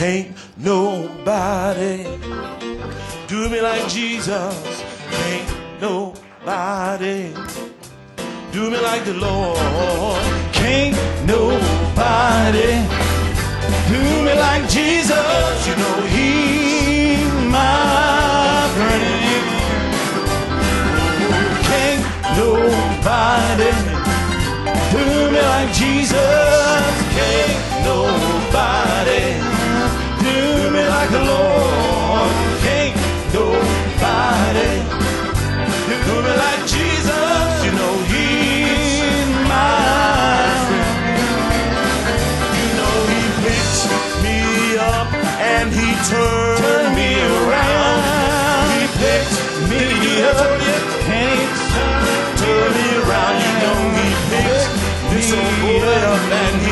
Can't nobody do me like Jesus. Can't nobody do me like the Lord. Can't nobody do me like Jesus. You know He's my friend. Can't nobody do me like Jesus. Can't nobody. Turn me around. He picked me up and he turned me around. You know he picked me up and he.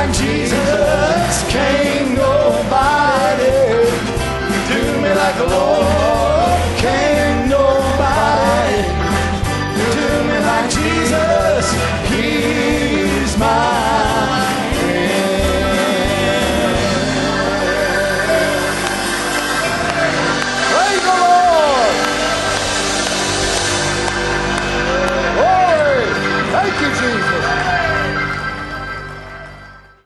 like Jesus, can't nobody do me like the Lord.